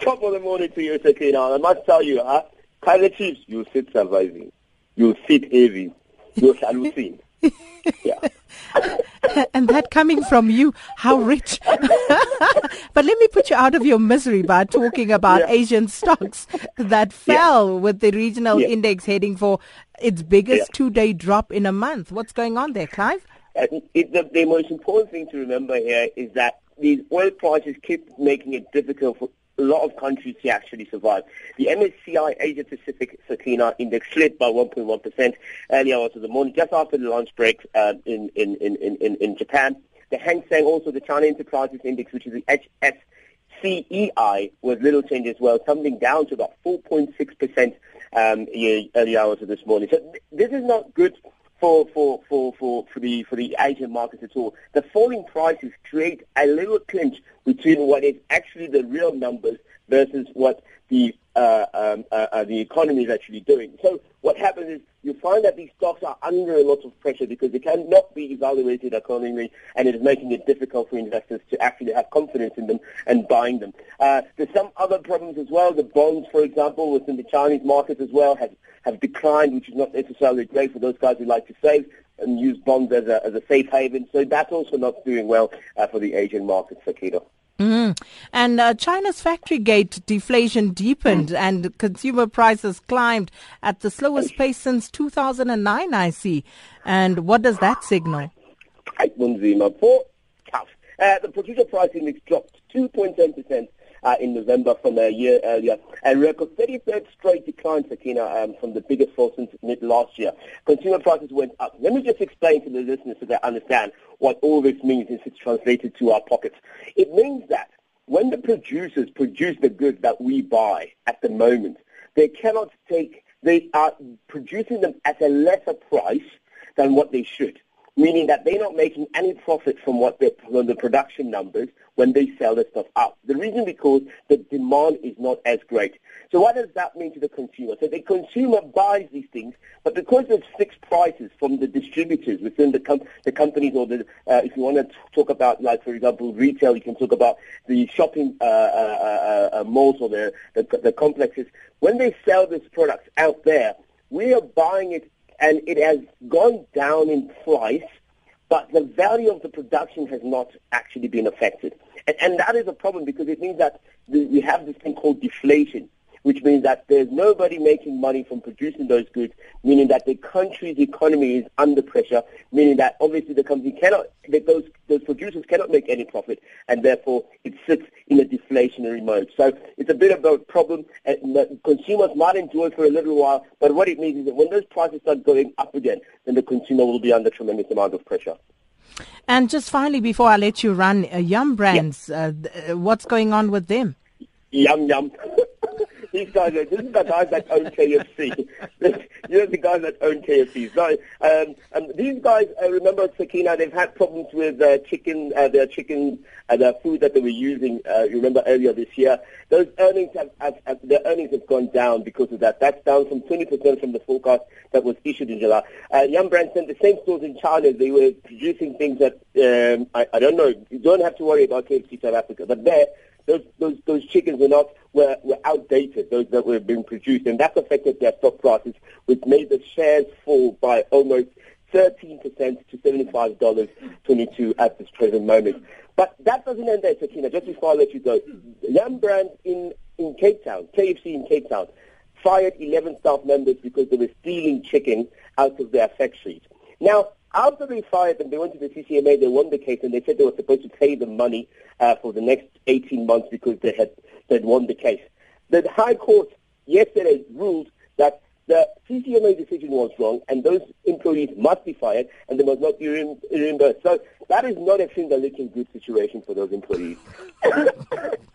Top of the morning to you, Sakina. I must tell you, ah, huh? Kaiser Chiefs, you sit surviving. You sit heavy. You hallucine. yeah. and that coming from you, how rich. but let me put you out of your misery by talking about yeah. Asian stocks that fell yeah. with the regional yeah. index heading for its biggest two day drop in a month. What's going on there, Clive? It, the, the most important thing to remember here is that these oil prices keep making it difficult for a lot of countries to actually survive. The MSCI Asia Pacific Sakina Index slid by 1.1% earlier on the morning, just after the lunch break uh, in, in, in, in, in Japan. The Hang Seng, also the China Enterprises Index, which is the HSCEI, was little change as well, tumbling down to about 4.6% um, early hours of this morning. So th- this is not good for, for, for, for, for, the, for the Asian markets at all. The falling prices create a little clinch between what is actually the real numbers versus what the uh, um, uh, uh, the economy is actually doing. So what happens is you find that these stocks are under a lot of pressure because they cannot be evaluated accordingly, and it is making it difficult for investors to actually have confidence in them and buying them. Uh, there's some other problems as well. The bonds, for example, within the Chinese market as well, have have declined, which is not necessarily great for those guys who like to save and use bonds as a as a safe haven. So that's also not doing well uh, for the Asian markets, Akito. Mm. And uh, China's factory gate deflation deepened mm. and consumer prices climbed at the slowest pace since 2009, I see. And what does that signal? Tough. Uh, the producer price index dropped 2.10% uh, in November from a year earlier. And record 33rd straight decline, Sakina, um, from the biggest fall since mid last year. Consumer prices went up. Let me just explain to the listeners so they understand what all this means is it's translated to our pockets. It means that when the producers produce the goods that we buy at the moment, they cannot take, they are producing them at a lesser price than what they should meaning that they're not making any profit from what they, from the production numbers when they sell the stuff out. The reason because the demand is not as great. So what does that mean to the consumer? So the consumer buys these things, but because there's fixed prices from the distributors within the, com- the companies or the, uh, if you want to talk about, like, for example, retail, you can talk about the shopping uh, uh, uh, uh malls or the, the, the complexes. When they sell these products out there, we are buying it and it has gone down in price, but the value of the production has not actually been affected. And, and that is a problem because it means that the, we have this thing called deflation which means that there's nobody making money from producing those goods, meaning that the country's economy is under pressure, meaning that obviously the company cannot, that those, those producers cannot make any profit, and therefore it sits in a deflationary mode. So it's a bit of a problem, and the consumers might enjoy for a little while, but what it means is that when those prices start going up again, then the consumer will be under tremendous amount of pressure. And just finally, before I let you run, uh, Yum Brands, uh, uh, what's going on with them? Yum Yum. These guys are, this is the guys that own KFC. you know, the guys that own KFC. So, um, um, these guys, I uh, remember Sakina, they've had problems with uh, chicken, uh, their chicken, uh, the food that they were using, uh, you remember earlier this year. Those earnings have, have, have, their earnings have gone down because of that. That's down from 20% from the forecast that was issued in July. Uh, Yum Brands sent the same stores in China. They were producing things that, um, I, I don't know, you don't have to worry about KFC South Africa. But there, those, those, those chickens were not were, were outdated, those that were being produced, and that affected their stock prices, which made the shares fall by almost 13% to $75.22 at this present moment. But that doesn't end there, Sakina. Just before I let you go, Yum Brand in, in Cape Town, KFC in Cape Town, fired 11 staff members because they were stealing chicken out of their factories. Now, after they fired them, they went to the CCMA, they won the case, and they said they were supposed to pay them money uh, for the next 18 months because they had, they had won the case. The High Court yesterday ruled that the CCMA decision was wrong, and those employees must be fired, and they must not be reimbursed. So that is not a single looking good situation for those employees.